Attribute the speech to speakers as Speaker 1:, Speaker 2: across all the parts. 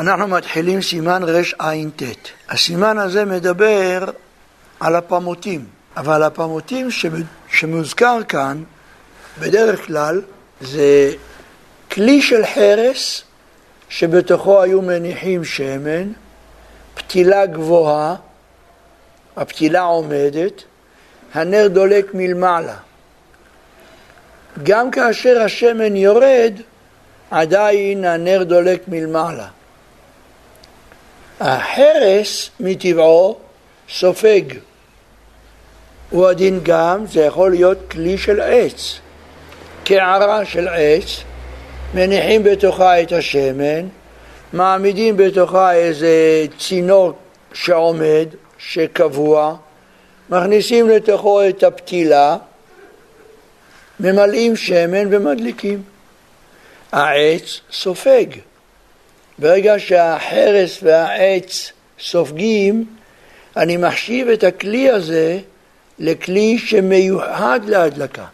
Speaker 1: אנחנו מתחילים סימן רע"ט. הסימן הזה מדבר על הפמוטים, אבל הפמוטים שמוזכר כאן, בדרך כלל, זה כלי של חרס שבתוכו היו מניחים שמן, פתילה גבוהה, הפתילה עומדת, הנר דולק מלמעלה. גם כאשר השמן יורד, עדיין הנר דולק מלמעלה. החרס מטבעו סופג. הוא הדין גם, זה יכול להיות כלי של עץ. קערה של עץ, מניחים בתוכה את השמן, מעמידים בתוכה איזה צינור שעומד, שקבוע, מכניסים לתוכו את הפתילה, ממלאים שמן ומדליקים. העץ סופג. ברגע שהחרס והעץ סופגים, אני מחשיב את הכלי הזה לכלי שמיוחד להדלקה.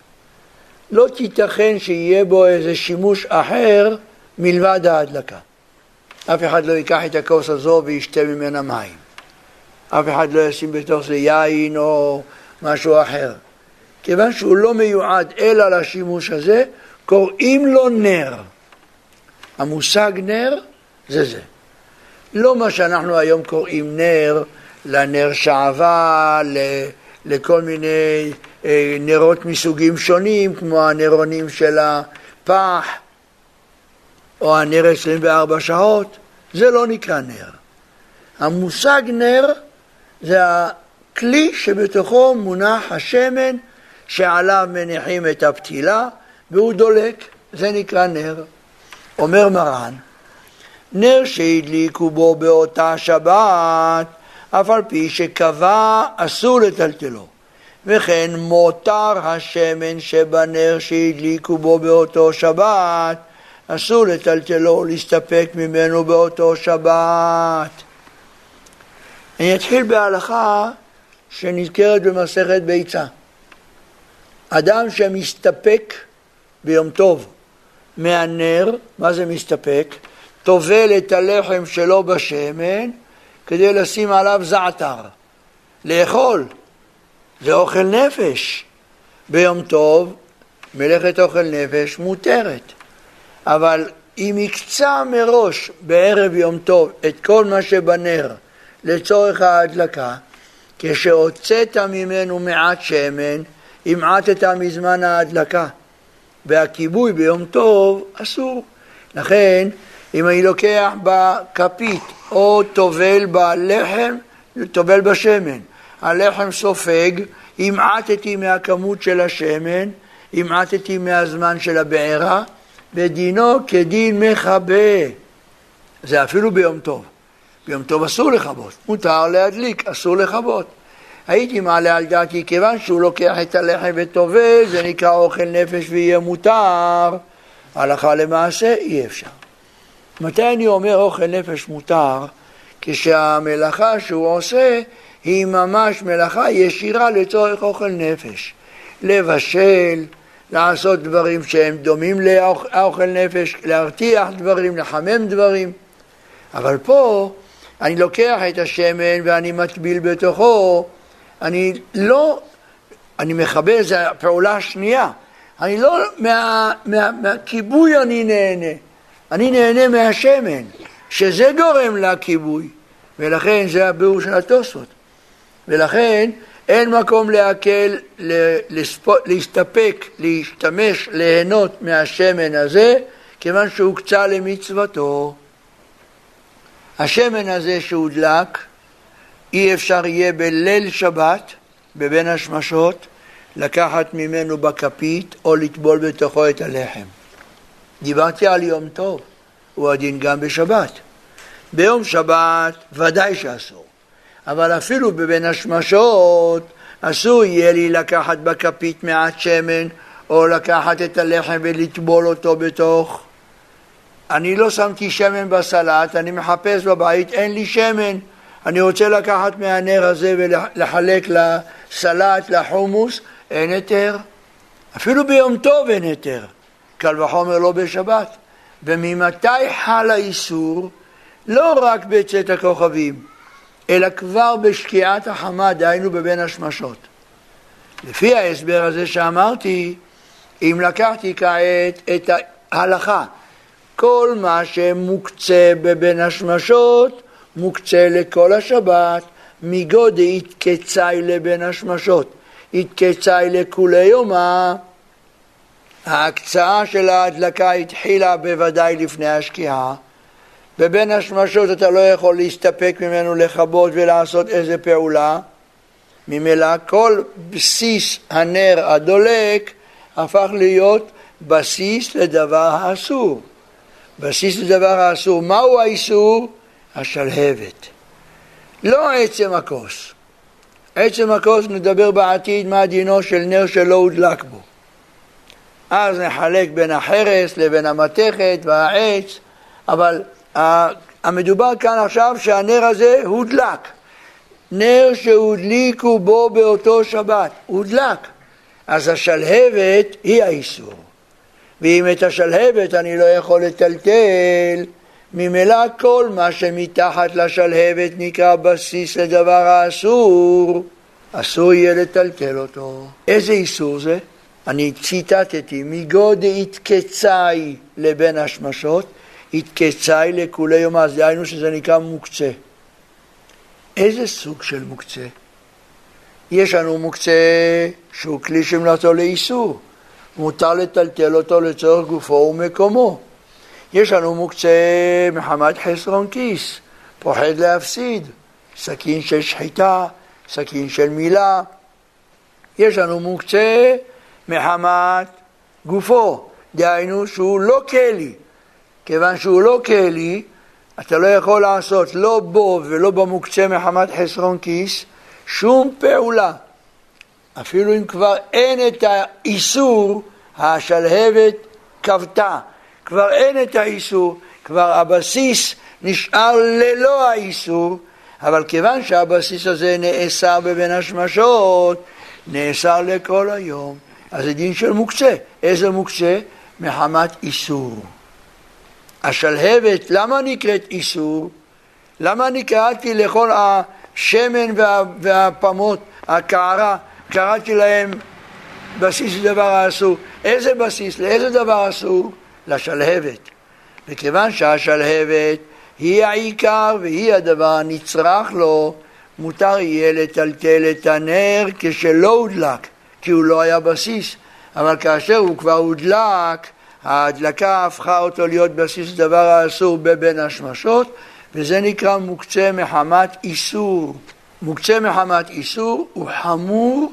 Speaker 1: לא תיתכן שיהיה בו איזה שימוש אחר מלבד ההדלקה. אף אחד לא ייקח את הכוס הזו וישתה ממנה מים. אף אחד לא ישים בתוך זה יין או משהו אחר. כיוון שהוא לא מיועד אלא לשימוש הזה, קוראים לו נר. המושג נר זה זה. לא מה שאנחנו היום קוראים נר, לנר שעווה, לכל מיני אה, נרות מסוגים שונים, כמו הנרונים של הפח, או הנר 24 שעות, זה לא נקרא נר. המושג נר זה הכלי שבתוכו מונח השמן שעליו מניחים את הפתילה והוא דולק, זה נקרא נר. אומר מרן, נר שהדליקו בו באותה שבת, אף על פי שקבע אסור לטלטלו. וכן מותר השמן שבנר שהדליקו בו באותו שבת, אסור לטלטלו להסתפק ממנו באותו שבת. אני אתחיל בהלכה שנזכרת במסכת ביצה. אדם שמסתפק ביום טוב מהנר, מה זה מסתפק? טובל את הלחם שלו בשמן כדי לשים עליו זעתר. לאכול, זה אוכל נפש. ביום טוב מלאכת אוכל נפש מותרת. אבל אם הקצה מראש בערב יום טוב את כל מה שבנר לצורך ההדלקה, כשהוצאת ממנו מעט שמן, המעטת מזמן ההדלקה. והכיבוי ביום טוב אסור. לכן אם אני לוקח בכפית או טובל בלחם, טובל בשמן, הלחם סופג, המעטתי מהכמות של השמן, המעטתי מהזמן של הבעירה, ודינו כדין מכבה. זה אפילו ביום טוב. ביום טוב אסור לכבות, מותר להדליק, אסור לכבות. הייתי מעלה על דעתי, כיוון שהוא לוקח את הלחם וטובל, זה נקרא אוכל נפש ויהיה מותר, הלכה למעשה אי אפשר. מתי אני אומר אוכל נפש מותר? כשהמלאכה שהוא עושה היא ממש מלאכה ישירה לצורך אוכל נפש. לבשל, לעשות דברים שהם דומים לאוכל נפש, להרתיח דברים, לחמם דברים. אבל פה אני לוקח את השמן ואני מטביל בתוכו, אני לא, אני מכבה, זו הפעולה השנייה. אני לא, מה, מה, מהכיבוי אני נהנה. אני נהנה מהשמן, שזה גורם לכיבוי, ולכן זה הביאור של התוספות. ולכן אין מקום להקל, להסתפק, להשתמש, ליהנות מהשמן הזה, כיוון שהוקצה למצוותו. השמן הזה שהודלק, אי אפשר יהיה בליל שבת, בבין השמשות, לקחת ממנו בכפית או לטבול בתוכו את הלחם. דיברתי על יום טוב, הוא הדין גם בשבת. ביום שבת ודאי שאסור, אבל אפילו בבין השמשות אסור יהיה לי לקחת בכפית מעט שמן או לקחת את הלחם ולטבול אותו בתוך. אני לא שמתי שמן בסלט, אני מחפש בבית, אין לי שמן. אני רוצה לקחת מהנר הזה ולחלק לסלט, לחומוס, אין היתר. אפילו ביום טוב אין היתר. קל וחומר לא בשבת. וממתי חל האיסור? לא רק בצאת הכוכבים, אלא כבר בשקיעת החמה, דהיינו בבין השמשות. לפי ההסבר הזה שאמרתי, אם לקחתי כעת את ההלכה, כל מה שמוקצה בבין השמשות, מוקצה לכל השבת, מגודי יתקצי לבין השמשות, יתקצי לכולי יומה. ההקצאה של ההדלקה התחילה בוודאי לפני השקיעה. בבין השמשות אתה לא יכול להסתפק ממנו לכבות ולעשות איזה פעולה. ממילא כל בסיס הנר הדולק הפך להיות בסיס לדבר האסור. בסיס לדבר האסור. מהו האיסור? השלהבת. לא עצם הכוס. עצם הכוס נדבר בעתיד מה דינו של נר שלא הודלק בו. אז נחלק בין החרס לבין המתכת והעץ, אבל המדובר כאן עכשיו שהנר הזה הודלק. נר שהודליקו בו באותו שבת, הודלק. אז השלהבת היא האיסור. ואם את השלהבת אני לא יכול לטלטל, ממילא כל מה שמתחת לשלהבת נקרא בסיס לדבר האסור, אסור יהיה לטלטל אותו. איזה איסור זה? אני ציטטתי, מגודל יתקצאי לבין השמשות, יתקצאי לכולי יום אז דהיינו שזה נקרא מוקצה. איזה סוג של מוקצה? יש לנו מוקצה שהוא כלי שמלאתו לאיסור, מותר לטלטל אותו לצורך גופו ומקומו. יש לנו מוקצה מחמת חסרון כיס, פוחד להפסיד, סכין של שחיטה, סכין של מילה. יש לנו מוקצה מחמת גופו, דהיינו שהוא לא כלי. כיוון שהוא לא כלי, אתה לא יכול לעשות לא בו ולא במוקצה מחמת חסרון כיס שום פעולה. אפילו אם כבר אין את האיסור, השלהבת כבתה. כבר אין את האיסור, כבר הבסיס נשאר ללא האיסור, אבל כיוון שהבסיס הזה נאסר בבין השמשות, נאסר לכל היום. אז זה דין של מוקצה. איזה מוקצה? מחמת איסור. השלהבת, למה נקראת איסור? למה אני קראתי לכל השמן וה, והפמות, הקערה, קראתי להם בסיס לדבר האסור? איזה בסיס? לאיזה דבר אסור? לשלהבת. וכיוון שהשלהבת היא העיקר והיא הדבר הנצרך לו, מותר יהיה לטלטל את הנר כשלא הודלק, כי הוא לא היה בסיס, אבל כאשר הוא כבר הודלק, ההדלקה הפכה אותו להיות בסיס דבר האסור בבין השמשות, וזה נקרא מוקצה מחמת איסור. מוקצה מחמת איסור הוא חמור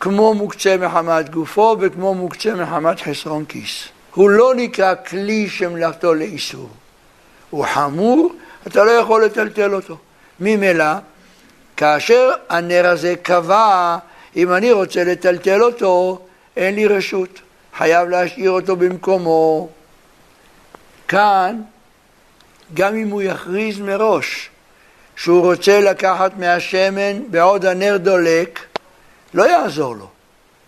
Speaker 1: כמו מוקצה מחמת גופו וכמו מוקצה מחמת חסרון כיס. הוא לא נקרא כלי שמלאכתו לאיסור. הוא חמור, אתה לא יכול לטלטל אותו. ממילא, כאשר הנר הזה קבע, אם אני רוצה לטלטל אותו, אין לי רשות. חייב להשאיר אותו במקומו. כאן, גם אם הוא יכריז מראש שהוא רוצה לקחת מהשמן בעוד הנר דולק, לא יעזור לו.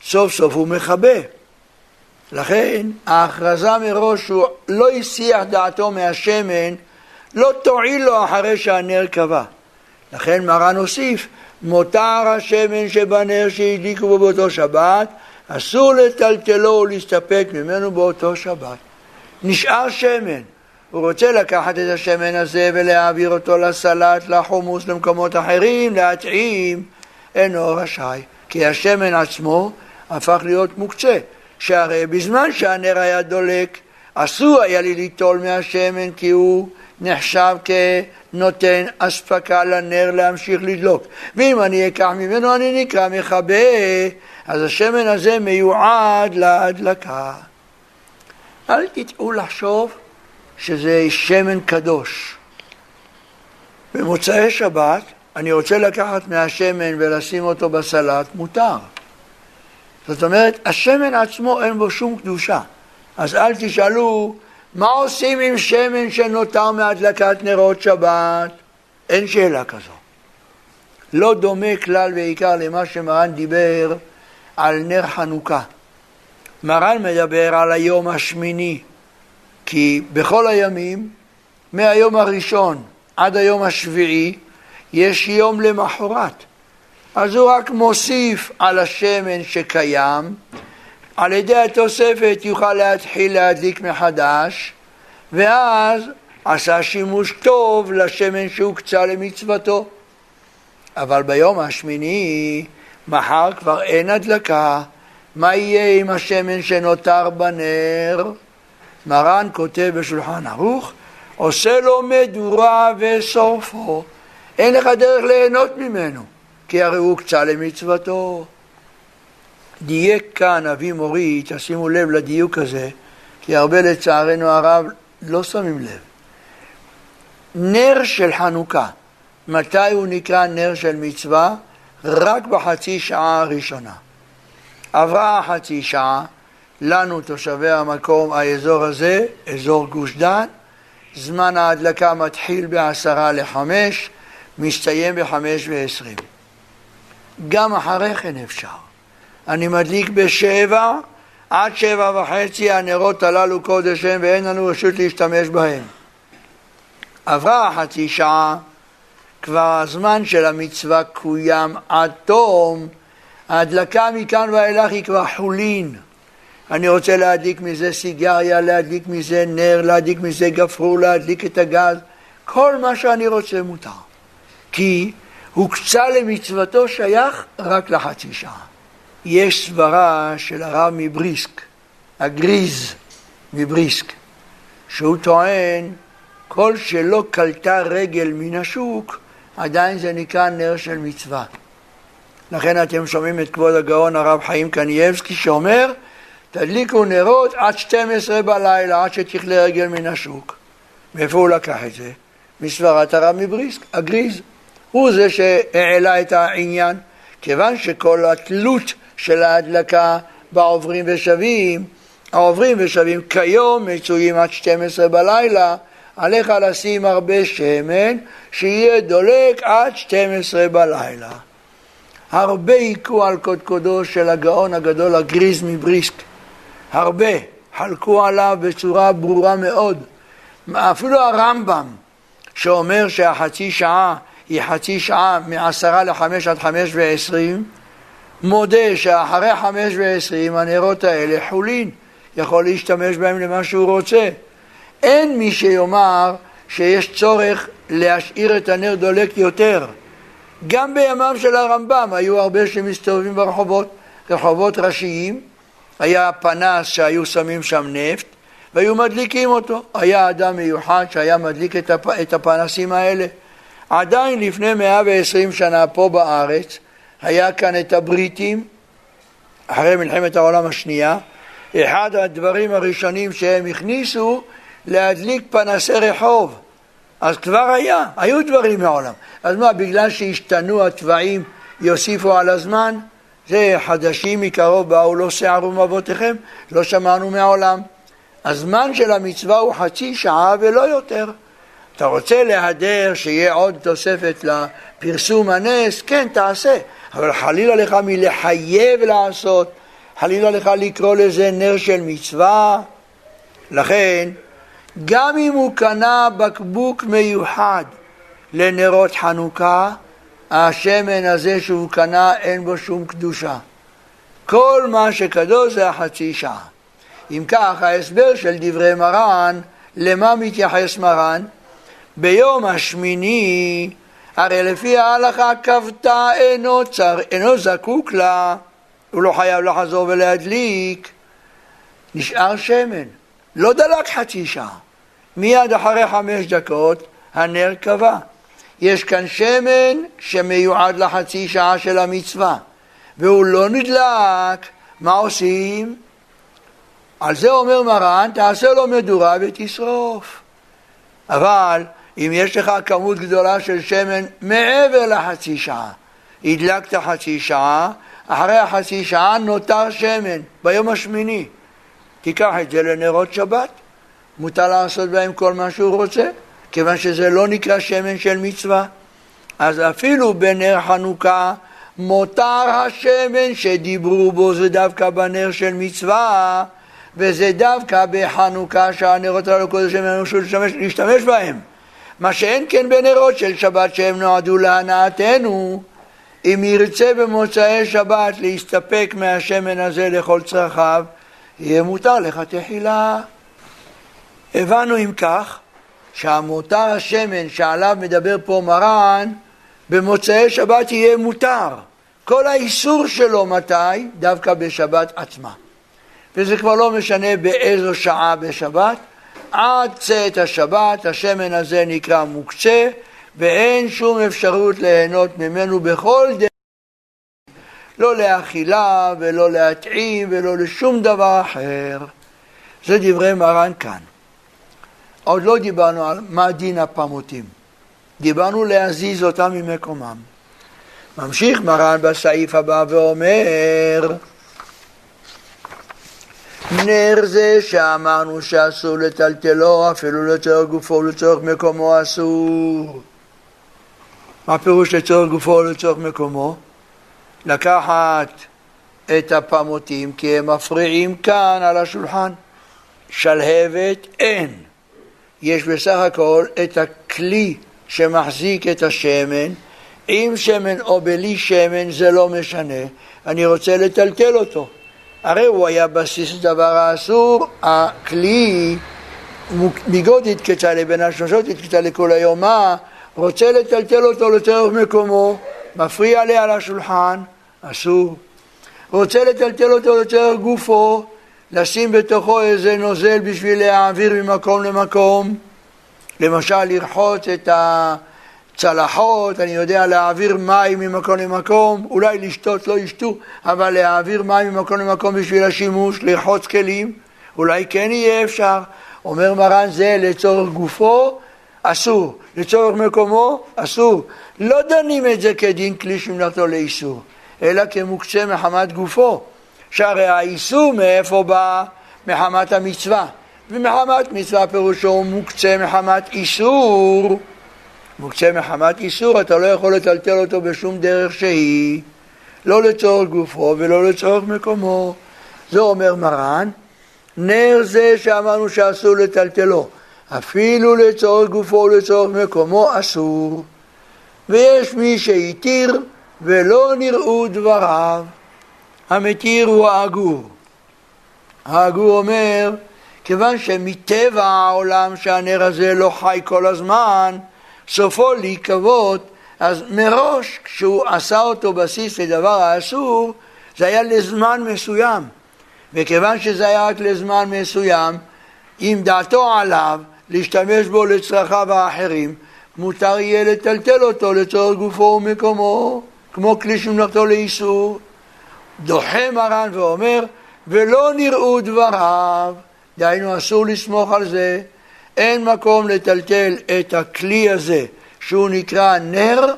Speaker 1: סוף סוף הוא מכבה. לכן ההכרזה מראש שהוא לא הסיח דעתו מהשמן, לא תועיל לו אחרי שהנר קבע. לכן מרן הוסיף, מותר השמן שבנר שהדליקו בו באותו שבת, אסור לטלטלו ולהסתפק ממנו באותו שבת. נשאר שמן, הוא רוצה לקחת את השמן הזה ולהעביר אותו לסלט, לחומוס, למקומות אחרים, להטעים, אינו רשאי, כי השמן עצמו הפך להיות מוקצה. שהרי בזמן שהנר היה דולק, אסור היה לי ליטול מהשמן כי הוא נחשב כנותן אספקה לנר להמשיך לדלוק. ואם אני אקח ממנו אני נקרא מכבה, אז השמן הזה מיועד להדלקה. אל תטעו לחשוב שזה שמן קדוש. במוצאי שבת אני רוצה לקחת מהשמן ולשים אותו בסלט, מותר. זאת אומרת, השמן עצמו אין בו שום קדושה. אז אל תשאלו, מה עושים עם שמן שנותר מהדלקת נרות שבת? אין שאלה כזו. לא דומה כלל ועיקר למה שמרן דיבר על נר חנוכה. מרן מדבר על היום השמיני, כי בכל הימים מהיום הראשון עד היום השביעי, יש יום למחרת. אז הוא רק מוסיף על השמן שקיים, על ידי התוספת יוכל להתחיל להדליק מחדש, ואז עשה שימוש טוב לשמן שהוקצה למצוותו. אבל ביום השמיני, מחר כבר אין הדלקה, מה יהיה עם השמן שנותר בנר? מרן כותב בשולחן ערוך, עושה לו מדורה ושורפו. אין לך דרך ליהנות ממנו, כי הרי הוא הוקצה למצוותו. דייק כאן אבי מורי, תשימו לב לדיוק הזה, כי הרבה לצערנו הרב לא שמים לב. נר של חנוכה, מתי הוא נקרא נר של מצווה? רק בחצי שעה הראשונה. עברה החצי שעה, לנו תושבי המקום, האזור הזה, אזור גוש דן, זמן ההדלקה מתחיל בעשרה לחמש, מסתיים בחמש ועשרים. גם אחרי כן אפשר. אני מדליק בשבע, עד שבע וחצי הנרות הללו קודש הם ואין לנו רשות להשתמש בהם. עברה החצי שעה, כבר הזמן של המצווה קוים עד תום, ההדלקה מכאן ואילך היא כבר חולין. אני רוצה להדליק מזה סיגריה, להדליק מזה נר, להדליק מזה גפרור, להדליק את הגז, כל מה שאני רוצה מותר. כי הוקצה למצוותו שייך רק לחצי שעה. יש סברה של הרב מבריסק, הגריז מבריסק, שהוא טוען כל שלא קלטה רגל מן השוק, עדיין זה נקרא נר של מצווה. לכן אתם שומעים את כבוד הגאון הרב חיים קנייבסקי שאומר תדליקו נרות עד 12 בלילה, עד שתכלה רגל מן השוק. מאיפה הוא לקח את זה? מסברת הרב מבריסק, הגריז. הוא זה שהעלה את העניין, כיוון שכל התלות של ההדלקה בעוברים ושבים, העוברים ושבים כיום מצויים עד 12 בלילה, עליך לשים הרבה שמן, שיהיה דולק עד 12 בלילה. הרבה היכו על קודקודו של הגאון הגדול הגריז מבריסק. הרבה חלקו עליו בצורה ברורה מאוד. אפילו הרמב"ם, שאומר שהחצי שעה היא חצי שעה מעשרה לחמש עד חמש ועשרים, מודה שאחרי חמש ועשרים הנרות האלה חולין, יכול להשתמש בהם למה שהוא רוצה. אין מי שיאמר שיש צורך להשאיר את הנר דולק יותר. גם בימיו של הרמב"ם היו הרבה שמסתובבים ברחובות, רחובות ראשיים, היה פנס שהיו שמים שם נפט והיו מדליקים אותו. היה אדם מיוחד שהיה מדליק את, הפ... את הפנסים האלה. עדיין לפני 120 שנה פה בארץ היה כאן את הבריטים, אחרי מלחמת העולם השנייה, אחד הדברים הראשונים שהם הכניסו להדליק פנסי רחוב. אז כבר היה, היו דברים מעולם. אז מה, בגלל שהשתנו התוואים יוסיפו על הזמן? זה חדשים מקרוב באו לא שערו מאבותיכם, לא שמענו מעולם. הזמן של המצווה הוא חצי שעה ולא יותר. אתה רוצה להדר שיהיה עוד תוספת לפרסום הנס? כן, תעשה. אבל חלילה לך מלחייב לעשות, חלילה לך לקרוא לזה נר של מצווה. לכן, גם אם הוא קנה בקבוק מיוחד לנרות חנוכה, השמן הזה שהוא קנה אין בו שום קדושה. כל מה שקדוש זה החצי שעה. אם כך, ההסבר של דברי מרן, למה מתייחס מרן? ביום השמיני, הרי לפי ההלכה כבתה אינו, צר, אינו זקוק לה, הוא לא חייב לחזור ולהדליק, נשאר שמן, לא דלק חצי שעה. מיד אחרי חמש דקות הנר קבע. יש כאן שמן שמיועד לחצי שעה של המצווה, והוא לא נדלק, מה עושים? על זה אומר מרן, תעשה לו מדורה ותשרוף. אבל אם יש לך כמות גדולה של שמן מעבר לחצי שעה, הדלקת חצי שעה, אחרי החצי שעה נותר שמן ביום השמיני. תיקח את זה לנרות שבת, מותר לעשות בהם כל מה שהוא רוצה. כיוון שזה לא נקרא שמן של מצווה. אז אפילו בנר חנוכה מותר השמן שדיברו בו זה דווקא בנר של מצווה, וזה דווקא בחנוכה שהנרות הללו קודש הם להשתמש בהם. מה שאין כן בנרות של שבת שהם נועדו להנאתנו, אם ירצה במוצאי שבת להסתפק מהשמן הזה לכל צרכיו, יהיה מותר לך תחילה. הבנו אם כך שהמותר השמן שעליו מדבר פה מרן, במוצאי שבת יהיה מותר. כל האיסור שלו מתי? דווקא בשבת עצמה. וזה כבר לא משנה באיזו שעה בשבת, עד צאת השבת השמן הזה נקרא מוקצה ואין שום אפשרות ליהנות ממנו בכל דרך, לא לאכילה ולא להטעים ולא לשום דבר אחר. זה דברי מרן כאן. עוד לא דיברנו על מה דין הפמותים. דיברנו להזיז אותם ממקומם. ממשיך מרן בסעיף הבא ואומר נר זה שאמרנו שאסור לטלטלו אפילו לצורך גופו ולצורך מקומו אסור. מה פירוש לצורך גופו ולצורך מקומו? לקחת את הפמותים כי הם מפריעים כאן על השולחן. שלהבת אין. יש בסך הכל את הכלי שמחזיק את השמן, עם שמן או בלי שמן זה לא משנה, אני רוצה לטלטל אותו. הרי הוא היה בסיס דבר האסור, הכלי מגודית כצה לבין השלושות כצה לכל היומה, רוצה לטלטל אותו לצורך מקומו, מפריע לי על השולחן, אסור. רוצה לטלטל אותו לצורך גופו, לשים בתוכו איזה נוזל בשביל להעביר ממקום למקום, למשל לרחוץ את הצלחות, אני יודע להעביר מים ממקום למקום, אולי לשתות לא ישתו, אבל להעביר מים ממקום למקום בשביל השימוש, לרחוץ כלים, אולי כן יהיה אפשר. אומר מרן זה לצורך גופו, אסור, לצורך מקומו, אסור. לא דנים את זה כדין כלי שמלאכתו לאיסור, אלא כמוקצה מחמת גופו. שהרי האיסור מאיפה בא? מחמת המצווה. ומחמת מצווה פירושו מוקצה מחמת איסור. מוקצה מחמת איסור, אתה לא יכול לטלטל אותו בשום דרך שהיא, לא לצורך גופו ולא לצורך מקומו. זה אומר מרן, נר זה שאמרנו שאסור לטלטלו, אפילו לצורך גופו ולצורך מקומו אסור. ויש מי שהתיר ולא נראו דבריו. המתיר הוא האגור. האגור אומר, כיוון שמטבע העולם שהנר הזה לא חי כל הזמן, סופו להיקוות, אז מראש כשהוא עשה אותו בסיס לדבר האסור, זה היה לזמן מסוים. וכיוון שזה היה רק לזמן מסוים, אם דעתו עליו להשתמש בו לצרכיו האחרים, מותר יהיה לטלטל אותו לצורך גופו ומקומו, כמו כלי שמלאכתו לאיסור. דוחה מרן ואומר, ולא נראו דבריו, דהיינו אסור לסמוך על זה, אין מקום לטלטל את הכלי הזה שהוא נקרא נר,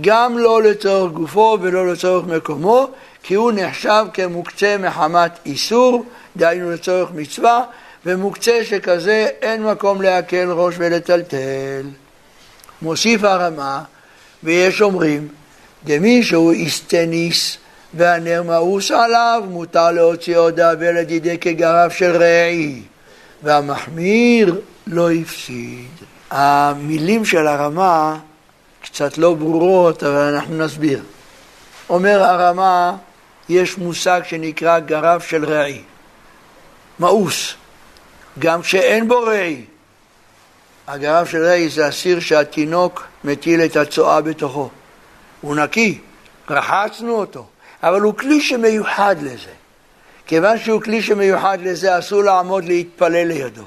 Speaker 1: גם לא לצורך גופו ולא לצורך מקומו, כי הוא נחשב כמוקצה מחמת איסור, דהיינו לצורך מצווה, ומוקצה שכזה אין מקום להקל ראש ולטלטל. מוסיף הרמה, ויש אומרים, דמי שהוא איסטניס והנר מאוס עליו, מותר להוציא הודעה ולדידי כגרף של רעי, והמחמיר לא הפסיד. המילים של הרמה קצת לא ברורות, אבל אנחנו נסביר. אומר הרמה, יש מושג שנקרא גרף של רעי, מאוס, גם כשאין בו רעי. הגרף של רעי זה הסיר שהתינוק מטיל את הצואה בתוכו. הוא נקי, רחצנו אותו, אבל הוא כלי שמיוחד לזה. כיוון שהוא כלי שמיוחד לזה, אסור לעמוד להתפלל לידו.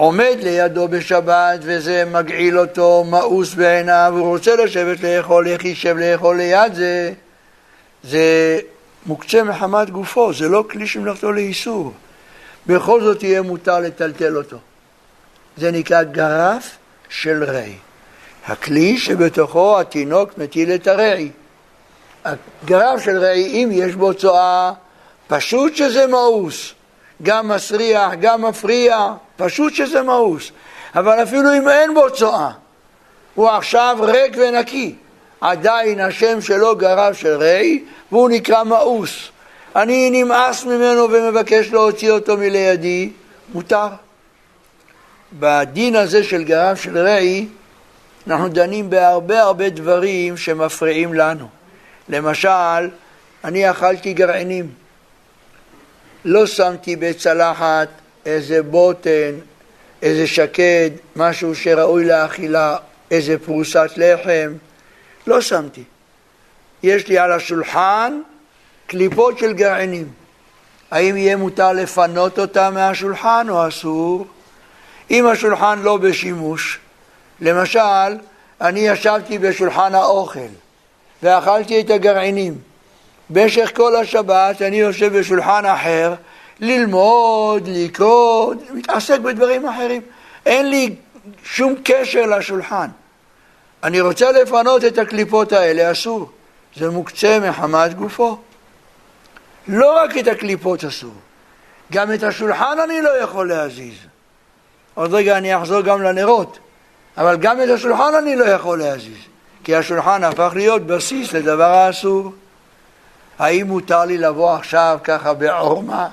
Speaker 1: עומד לידו בשבת וזה מגעיל אותו, מאוס בעיניו, הוא רוצה לשבת לאכול, איך יישב לאכול ליד זה? זה מוקצה מחמת גופו, זה לא כלי שמלאכתו לאיסור. בכל זאת יהיה מותר לטלטל אותו. זה נקרא גרף של רי. הכלי שבתוכו התינוק מטיל את הרעי. הגרף של רי, אם יש בו צואה, פשוט שזה מאוס. גם מסריח, גם מפריע, פשוט שזה מאוס. אבל אפילו אם אין בו צואה, הוא עכשיו ריק ונקי. עדיין השם שלו גרף של רי, והוא נקרא מאוס. אני נמאס ממנו ומבקש להוציא אותו מלידי, מותר. בדין הזה של גרם של רעי, אנחנו דנים בהרבה הרבה דברים שמפריעים לנו. למשל, אני אכלתי גרעינים. לא שמתי בצלחת איזה בוטן, איזה שקד, משהו שראוי לאכילה, איזה פרוסת לחם. לא שמתי. יש לי על השולחן קליפות של גרעינים. האם יהיה מותר לפנות אותם מהשולחן או אסור? אם השולחן לא בשימוש, למשל, אני ישבתי בשולחן האוכל ואכלתי את הגרעינים. במשך כל השבת אני יושב בשולחן אחר ללמוד, לקרוא, מתעסק בדברים אחרים. אין לי שום קשר לשולחן. אני רוצה לפנות את הקליפות האלה, אסור. זה מוקצה מחמת גופו. לא רק את הקליפות אסור, גם את השולחן אני לא יכול להזיז. עוד רגע אני אחזור גם לנרות, אבל גם את השולחן אני לא יכול להזיז, כי השולחן הפך להיות בסיס לדבר האסור. האם מותר לי לבוא עכשיו ככה בעורמה,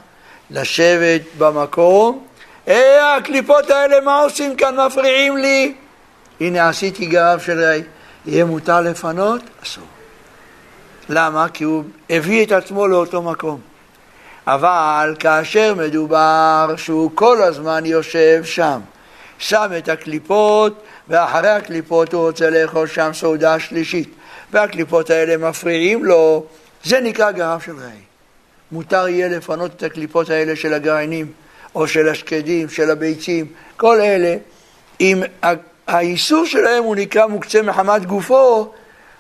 Speaker 1: לשבת במקום? אה, הקליפות האלה, מה עושים כאן? מפריעים לי. הנה עשיתי גב של... יהיה מותר לפנות? אסור. למה? כי הוא הביא את עצמו לאותו מקום. אבל כאשר מדובר שהוא כל הזמן יושב שם, שם את הקליפות, ואחרי הקליפות הוא רוצה לאכול שם סעודה שלישית, והקליפות האלה מפריעים לו, זה נקרא גרם של רעי. מותר יהיה לפנות את הקליפות האלה של הגרעינים, או של השקדים, של הביצים, כל אלה, אם האיסור שלהם הוא נקרא מוקצה מחמת גופו,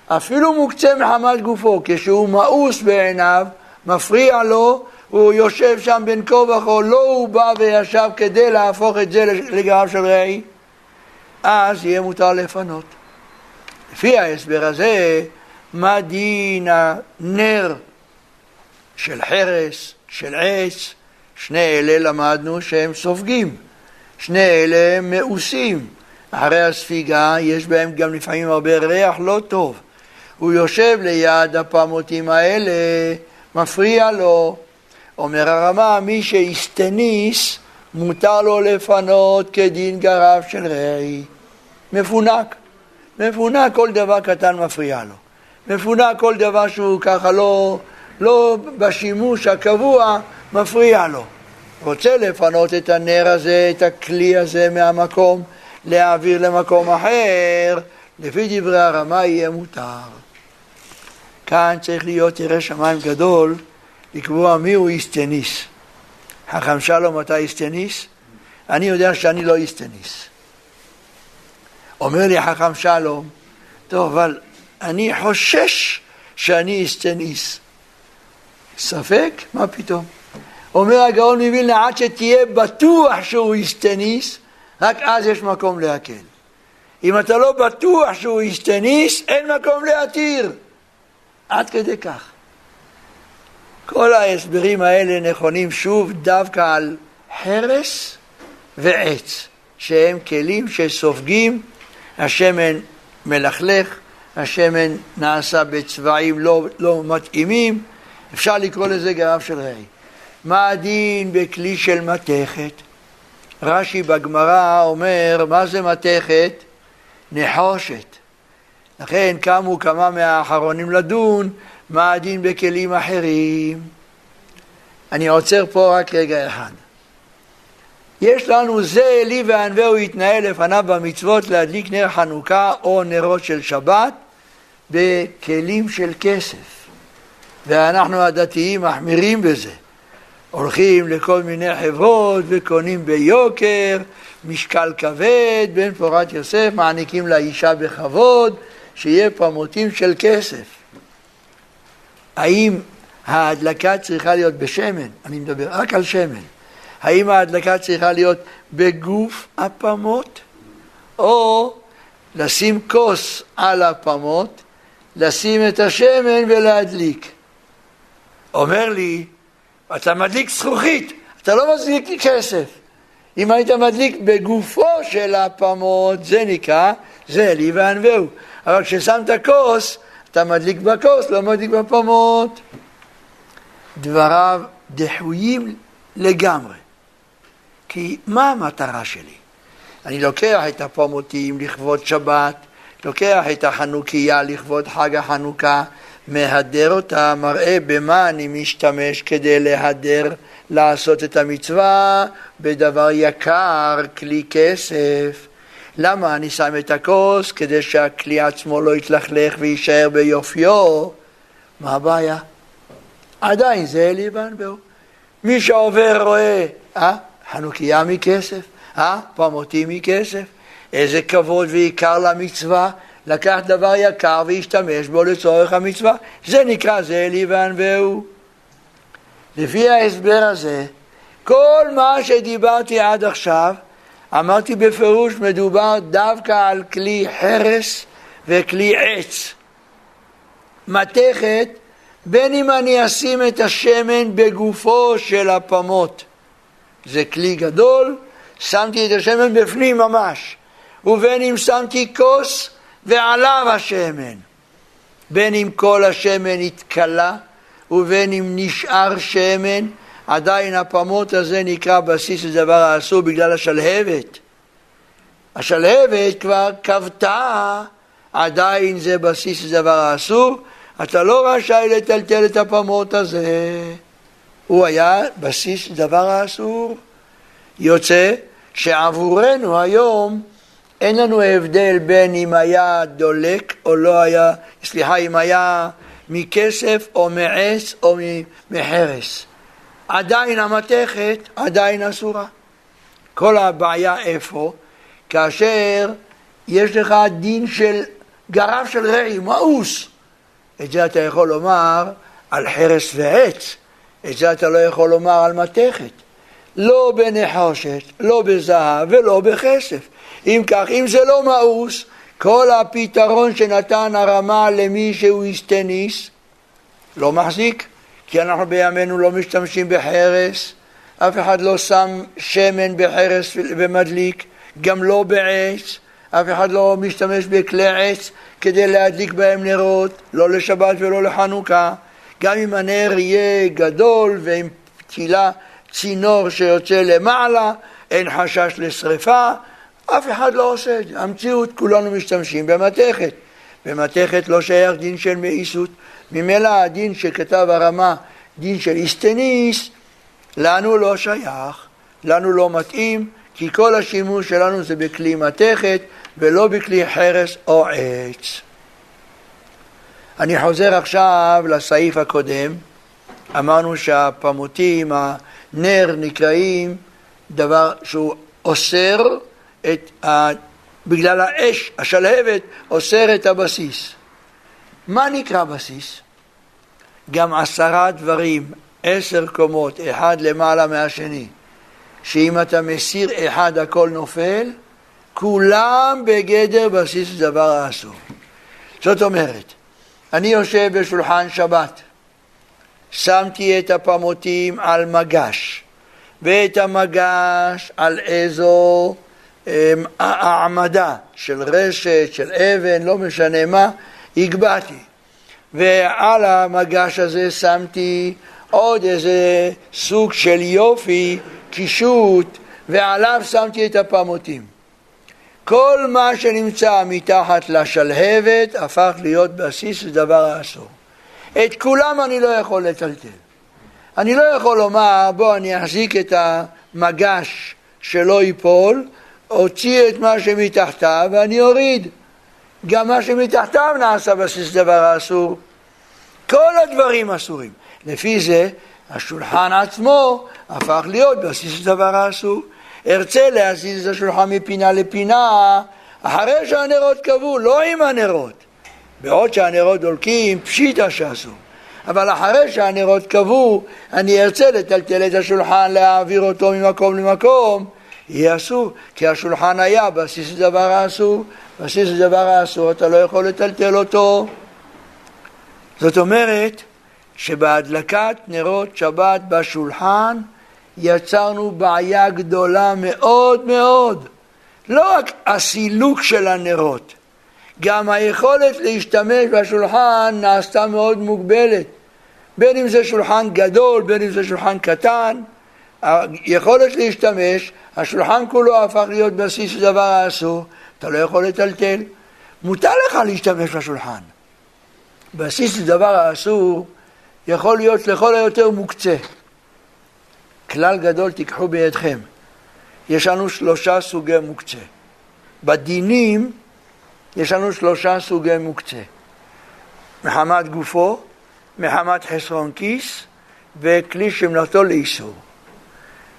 Speaker 1: אפילו מוקצה מחמת גופו, כשהוא מאוס בעיניו, מפריע לו, הוא יושב שם בין כה וכה, לא הוא בא וישב כדי להפוך את זה לגרם של רעי, אז יהיה מותר לפנות. לפי ההסבר הזה, מה דין הנר של חרס, של עץ, שני אלה למדנו שהם סופגים, שני אלה הם מאוסים. אחרי הספיגה יש בהם גם לפעמים הרבה ריח לא טוב. הוא יושב ליד הפעמותים האלה, מפריע לו. אומר הרמה, מי שהסטניס, מותר לו לפנות כדין גרב של רעי. מפונק. מפונק כל דבר קטן מפריע לו. מפונק כל דבר שהוא ככה לא, לא בשימוש הקבוע, מפריע לו. רוצה לפנות את הנר הזה, את הכלי הזה מהמקום, להעביר למקום אחר, לפי דברי הרמה יהיה מותר. כאן צריך להיות ירא שמיים גדול לקבוע מיהו איסטניס. חכם שלום אתה איסטניס? אני יודע שאני לא איסטניס. אומר לי חכם שלום, טוב, אבל אני חושש שאני איסטניס. ספק? מה פתאום? אומר הגאון מווילנה, עד שתהיה בטוח שהוא איסטניס, רק אז יש מקום להקל. אם אתה לא בטוח שהוא איסטניס, אין מקום להתיר. עד כדי כך. כל ההסברים האלה נכונים שוב דווקא על חרס ועץ, שהם כלים שסופגים, השמן מלכלך, השמן נעשה בצבעים לא, לא מתאימים, אפשר לקרוא לזה גרם של רעי. מה הדין בכלי של מתכת? רש"י בגמרא אומר, מה זה מתכת? נחושת. לכן קמו כמה מהאחרונים לדון מה הדין בכלים אחרים. אני עוצר פה רק רגע אחד. יש לנו זה אלי וענווהו יתנהל לפניו במצוות להדליק נר חנוכה או נרות של שבת בכלים של כסף. ואנחנו הדתיים מחמירים בזה. הולכים לכל מיני חברות וקונים ביוקר, משקל כבד, בן פורת יוסף, מעניקים לאישה בכבוד, שיהיה פרמוטים של כסף. האם ההדלקה צריכה להיות בשמן? אני מדבר רק על שמן. האם ההדלקה צריכה להיות בגוף הפמות, או לשים כוס על הפמות, לשים את השמן ולהדליק? אומר לי, אתה מדליק זכוכית, אתה לא מדליק לי כסף. אם היית מדליק בגופו של הפמות, זה נקרא, זה לי וענווהו. אבל כששמת כוס, אתה מדליק בכוס, לא מדליק בפמות. דבריו דחויים לגמרי. כי מה המטרה שלי? אני לוקח את הפומותים לכבוד שבת, לוקח את החנוכיה לכבוד חג החנוכה, מהדר אותה, מראה במה אני משתמש כדי להדר, לעשות את המצווה בדבר יקר, כלי כסף. למה אני שם את הכוס? כדי שהכלי עצמו לא יתלכלך ויישאר ביופיו. מה הבעיה? עדיין זה אלי בנבאו. מי שעובר רואה, אה? חנוכיה מכסף, אה? פמותי מכסף. איזה כבוד ויקר למצווה לקח דבר יקר והשתמש בו לצורך המצווה. זה נקרא זה אלי וענווהו. לפי ההסבר הזה, כל מה שדיברתי עד עכשיו, אמרתי בפירוש מדובר דווקא על כלי חרס וכלי עץ. מתכת, בין אם אני אשים את השמן בגופו של הפמות, זה כלי גדול, שמתי את השמן בפנים ממש, ובין אם שמתי כוס ועליו השמן. בין אם כל השמן התכלה ובין אם נשאר שמן, עדיין הפמות הזה נקרא בסיס לדבר האסור בגלל השלהבת. השלהבת כבר כבתה, עדיין זה בסיס לדבר האסור, אתה לא רשאי לטלטל את הפמות הזה. הוא היה בסיס לדבר האסור. יוצא שעבורנו היום אין לנו הבדל בין אם היה דולק או לא היה, סליחה, אם היה מכסף או מעץ או מחרס. עדיין המתכת עדיין אסורה. כל הבעיה איפה? כאשר יש לך דין של גרף של רעי, מאוס. את זה אתה יכול לומר על חרס ועץ, את זה אתה לא יכול לומר על מתכת. לא בנחושת, לא בזהב ולא בכסף. אם כך, אם זה לא מאוס, כל הפתרון שנתן הרמה למי שהוא איסטניס לא מחזיק, כי אנחנו בימינו לא משתמשים בחרס, אף אחד לא שם שמן בחרס ומדליק, גם לא בעץ, אף אחד לא משתמש בכלי עץ כדי להדליק בהם נרות, לא לשבת ולא לחנוכה. גם אם הנר יהיה גדול ועם פתילה, צינור שיוצא למעלה, אין חשש לשרפה, אף אחד לא עושה את זה. המציאות, כולנו משתמשים במתכת. במתכת לא שייך דין של מאיסות. ממילא הדין שכתב הרמה, דין של איסטניס, לנו לא שייך, לנו לא מתאים, כי כל השימוש שלנו זה בכלי מתכת ולא בכלי חרס או עץ. אני חוזר עכשיו לסעיף הקודם. אמרנו שהפמותים, הנר, נקראים דבר שהוא אוסר את ה... בגלל האש, השלהבת, אוסר את הבסיס. מה נקרא בסיס? גם עשרה דברים, עשר קומות, אחד למעלה מהשני, שאם אתה מסיר אחד הכל נופל, כולם בגדר בסיס דבר האסור. זאת אומרת, אני יושב בשולחן שבת, שמתי את הפמותים על מגש, ואת המגש על איזו העמדה של רשת, של אבן, לא משנה מה, הגבהתי. ועל המגש הזה שמתי עוד איזה סוג של יופי, קישוט, ועליו שמתי את הפמותים. כל מה שנמצא מתחת לשלהבת הפך להיות בסיס לדבר האסור. את כולם אני לא יכול לטלטל. אני לא יכול לומר, בוא אני אחזיק את המגש שלא ייפול, אוציא את מה שמתחתיו ואני אוריד. גם מה שמתחתיו נעשה בסיס דבר האסור. כל הדברים אסורים. לפי זה השולחן עצמו הפך להיות בסיס דבר האסור. ארצה להזיז את השולחן מפינה לפינה אחרי שהנרות קבעו, לא עם הנרות. בעוד שהנרות דולקים, פשיטה שאסור. אבל אחרי שהנרות קבעו, אני ארצה לטלטל את השולחן, להעביר אותו ממקום למקום, יהיה אסור, כי השולחן היה בסיס לדבר האסור, בסיס לדבר האסור אתה לא יכול לטלטל אותו. זאת אומרת שבהדלקת נרות שבת בשולחן יצרנו בעיה גדולה מאוד מאוד. לא רק הסילוק של הנרות, גם היכולת להשתמש בשולחן נעשתה מאוד מוגבלת. בין אם זה שולחן גדול, בין אם זה שולחן קטן, היכולת להשתמש, השולחן כולו הפך להיות בסיס לדבר האסור, אתה לא יכול לטלטל. מותר לך להשתמש בשולחן. בסיס לדבר האסור יכול להיות לכל היותר מוקצה. כלל גדול תיקחו בידכם. יש לנו שלושה סוגי מוקצה. בדינים יש לנו שלושה סוגי מוקצה. מחמת גופו, מחמת חסרון כיס וכלי שמלאכתו לאיסור.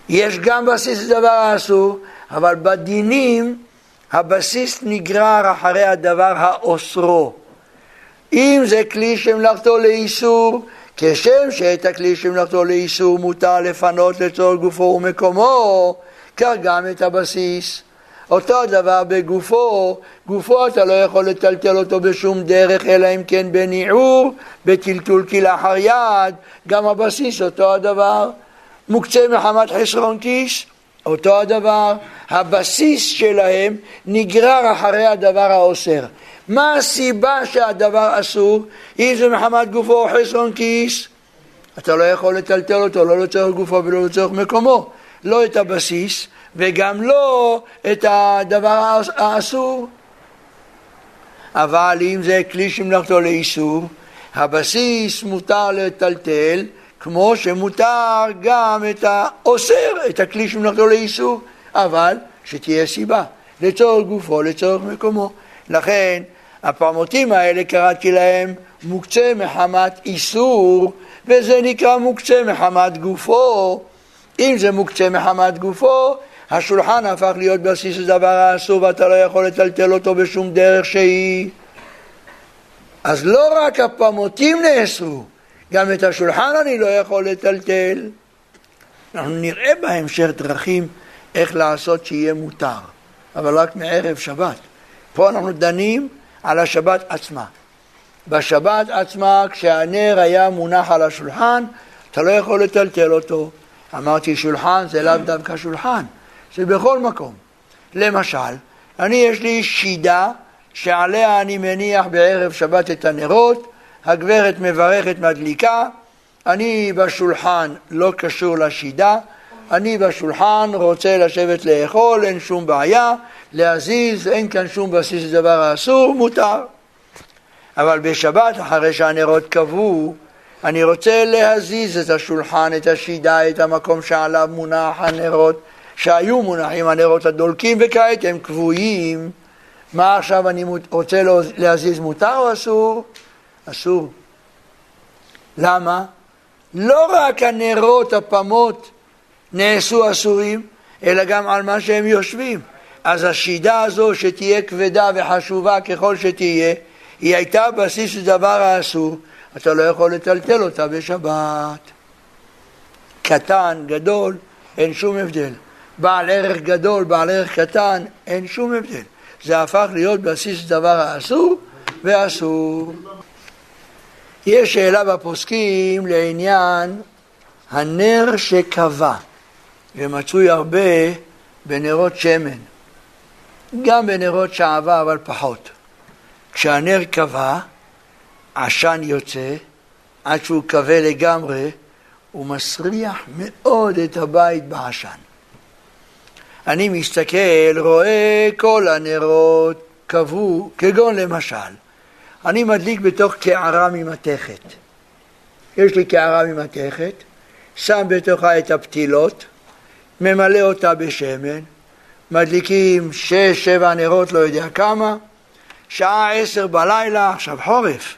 Speaker 1: יש גם בסיס לדבר האסור, אבל בדינים הבסיס נגרר אחרי הדבר האוסרו. אם זה כלי שמלאכתו לאיסור, כשם שאת הכלי שמלאכתו לאיסור מותר לפנות לצורך גופו ומקומו, כך גם את הבסיס. אותו הדבר בגופו, גופו אתה לא יכול לטלטל אותו בשום דרך אלא אם כן בניעור, בטלטול כלאחר יד, גם הבסיס אותו הדבר. מוקצה מחמת חסרון כיס, אותו הדבר. הבסיס שלהם נגרר אחרי הדבר האוסר. מה הסיבה שהדבר אסור? אם זה מחמת גופו או חסרון כיס, אתה לא יכול לטלטל אותו, לא לצורך גופו ולא לצורך מקומו. לא את הבסיס וגם לא את הדבר האסור. אבל אם זה כלי שמלאכתו לאיסור, הבסיס מותר לטלטל כמו שמותר גם את האוסר, את הכלי שמלאכתו לאיסור, אבל שתהיה סיבה, לצורך גופו, לצורך מקומו. לכן הפעמותים האלה קראתי להם מוקצה מחמת איסור, וזה נקרא מוקצה מחמת גופו. אם זה מוקצה מחמת גופו, השולחן הפך להיות בסיס לדבר האסור ואתה לא יכול לטלטל אותו בשום דרך שהיא. אז לא רק הפעמותים נאסרו, גם את השולחן אני לא יכול לטלטל. אנחנו נראה בהמשך דרכים איך לעשות שיהיה מותר, אבל רק מערב שבת. פה אנחנו דנים על השבת עצמה. בשבת עצמה, כשהנר היה מונח על השולחן, אתה לא יכול לטלטל אותו. אמרתי שולחן זה לאו דווקא שולחן, זה בכל מקום. למשל, אני יש לי שידה שעליה אני מניח בערב שבת את הנרות, הגברת מברכת מדליקה, אני בשולחן לא קשור לשידה, אני בשולחן רוצה לשבת לאכול, אין שום בעיה, להזיז, אין כאן שום בסיס לדבר האסור, מותר. אבל בשבת, אחרי שהנרות קבעו, אני רוצה להזיז את השולחן, את השידה, את המקום שעליו מונח הנרות, שהיו מונחים הנרות הדולקים וכעת הם קבועים. מה עכשיו אני רוצה להזיז, מותר או אסור? אסור. למה? לא רק הנרות, הפמות, נעשו אסורים, אלא גם על מה שהם יושבים. אז השידה הזו שתהיה כבדה וחשובה ככל שתהיה, היא הייתה בסיס לדבר האסור, אתה לא יכול לטלטל אותה בשבת. קטן, גדול, אין שום הבדל. בעל ערך גדול, בעל ערך קטן, אין שום הבדל. זה הפך להיות בסיס לדבר האסור ואסור. יש שאלה בפוסקים לעניין הנר שקבע, ומצוי הרבה בנרות שמן, גם בנרות שעבה אבל פחות. כשהנר קבע, עשן יוצא, עד שהוא כבה לגמרי, הוא מסריח מאוד את הבית בעשן. אני מסתכל, רואה כל הנרות כבו, כגון למשל, אני מדליק בתוך קערה ממתכת. יש לי קערה ממתכת, שם בתוכה את הפתילות, ממלא אותה בשמן, מדליקים שש, שבע נרות, לא יודע כמה, שעה עשר בלילה, עכשיו חורף,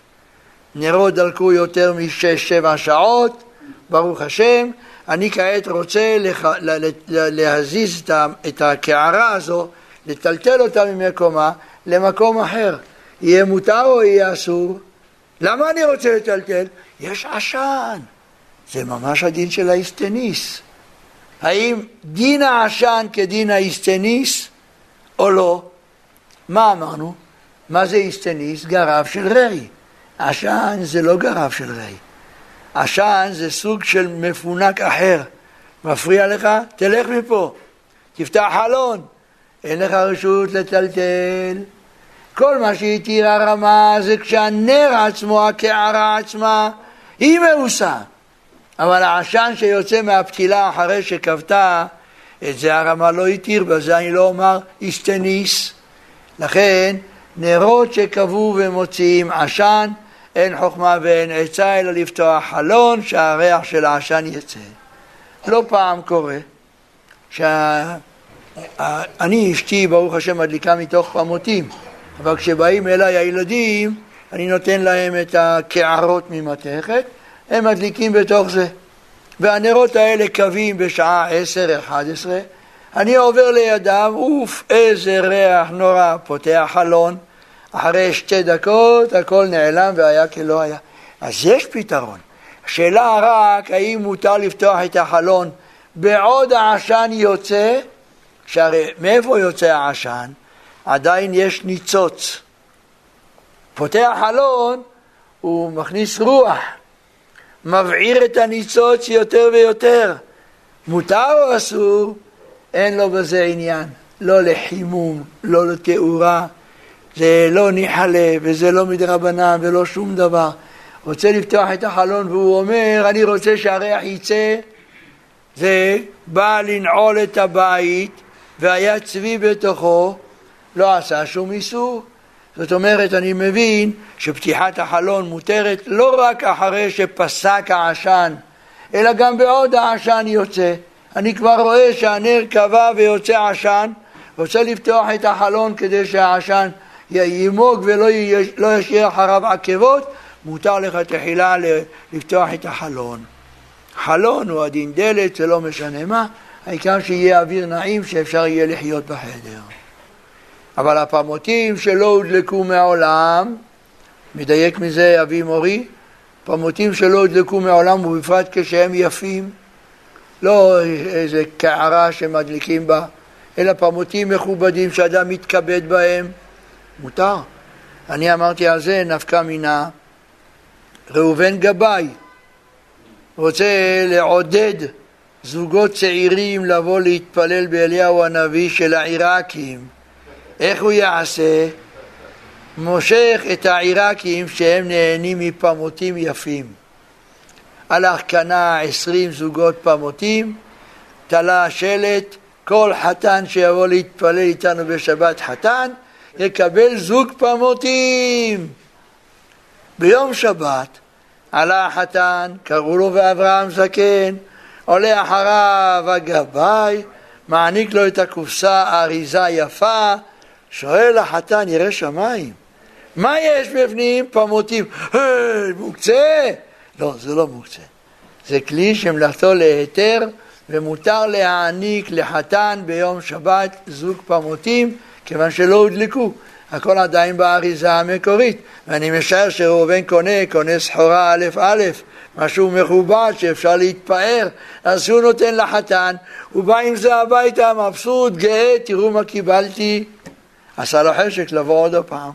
Speaker 1: נרות דלקו יותר משש, שבע שעות, ברוך השם, אני כעת רוצה לח... להזיז את הקערה הזו, לטלטל אותה ממקומה למקום אחר. יהיה מותר או יהיה אסור? למה אני רוצה לטלטל? יש עשן. זה ממש הדין של האיסטניס. האם דין העשן כדין האיסטניס או לא? מה אמרנו? מה זה איסטניס? גרב של רי. עשן זה לא גרב של רי. עשן זה סוג של מפונק אחר. מפריע לך? תלך מפה. תפתח חלון. אין לך רשות לטלטל. כל מה שהתירה רמה זה כשהנר עצמו, הקערה עצמה, היא מאוסה. אבל העשן שיוצא מהפתילה אחרי שכבתה, את זה הרמה לא התיר, בזה אני לא אומר איסטניס. לכן, נרות שכבו ומוציאים עשן, אין חוכמה ואין עצה אלא לפתוח חלון שהריח של העשן יצא. לא פעם קורה שאני אשתי ברוך השם מדליקה מתוך חמותים אבל כשבאים אליי הילדים אני נותן להם את הקערות ממתכת הם מדליקים בתוך זה והנרות האלה קווים בשעה עשר, אחד עשרה אני עובר לידם, אוף, איזה ריח נורא, פותח חלון אחרי שתי דקות הכל נעלם והיה כלא היה. אז יש פתרון. השאלה רק האם מותר לפתוח את החלון בעוד העשן יוצא, שהרי מאיפה יוצא העשן? עדיין יש ניצוץ. פותח חלון, הוא מכניס רוח, מבעיר את הניצוץ יותר ויותר. מותר או אסור? אין לו בזה עניין. לא לחימום, לא לתאורה, זה לא ניחלה וזה לא מדרבנן ולא שום דבר. רוצה לפתוח את החלון והוא אומר, אני רוצה שהריח יצא, זה בא לנעול את הבית והיה צבי בתוכו, לא עשה שום איסור. זאת אומרת, אני מבין שפתיחת החלון מותרת לא רק אחרי שפסק העשן, אלא גם בעוד העשן יוצא. אני כבר רואה שהנר כבה ויוצא עשן, רוצה לפתוח את החלון כדי שהעשן ימוג ולא לא ישאיר אחריו עקבות, מותר לך תחילה לפתוח את החלון. חלון הוא הדין דלת, זה לא משנה מה, העיקר שיהיה אוויר נעים שאפשר יהיה לחיות בחדר. אבל הפמוטים שלא הודלקו מעולם, מדייק מזה אבי מורי, פמוטים שלא הודלקו מעולם ובפרט כשהם יפים, לא איזה קערה שמדליקים בה, אלא פמוטים מכובדים שאדם מתכבד בהם, מותר. אני אמרתי על זה נפקא מינה ראובן גבאי רוצה לעודד זוגות צעירים לבוא להתפלל באליהו הנביא של העיראקים. איך הוא יעשה? מושך את העיראקים שהם נהנים מפמוטים יפים. הלך קנה עשרים זוגות פמוטים, תלה שלט, כל חתן שיבוא להתפלל איתנו בשבת חתן, יקבל זוג פמוטים. ביום שבת עלה החתן, קראו לו ואברהם זקן, עולה אחריו הגבאי, מעניק לו את הקופסה אריזה יפה, שואל החתן, ירא שמיים, מה יש בפנים? פמוטים. היי, מוקצה? לא, זה לא מוקצה. זה כלי שמלאכתו להיתר ומותר להעניק לחתן ביום שבת זוג פמוטים כיוון שלא הודלקו. הכל עדיין באריזה המקורית, ואני משער שראובן קונה, קונה סחורה א' א', משהו מכובד שאפשר להתפאר, אז הוא נותן לחתן, הוא בא עם זה הביתה מבסוט, גאה, תראו מה קיבלתי, עשה לו חשק לבוא עוד הפעם.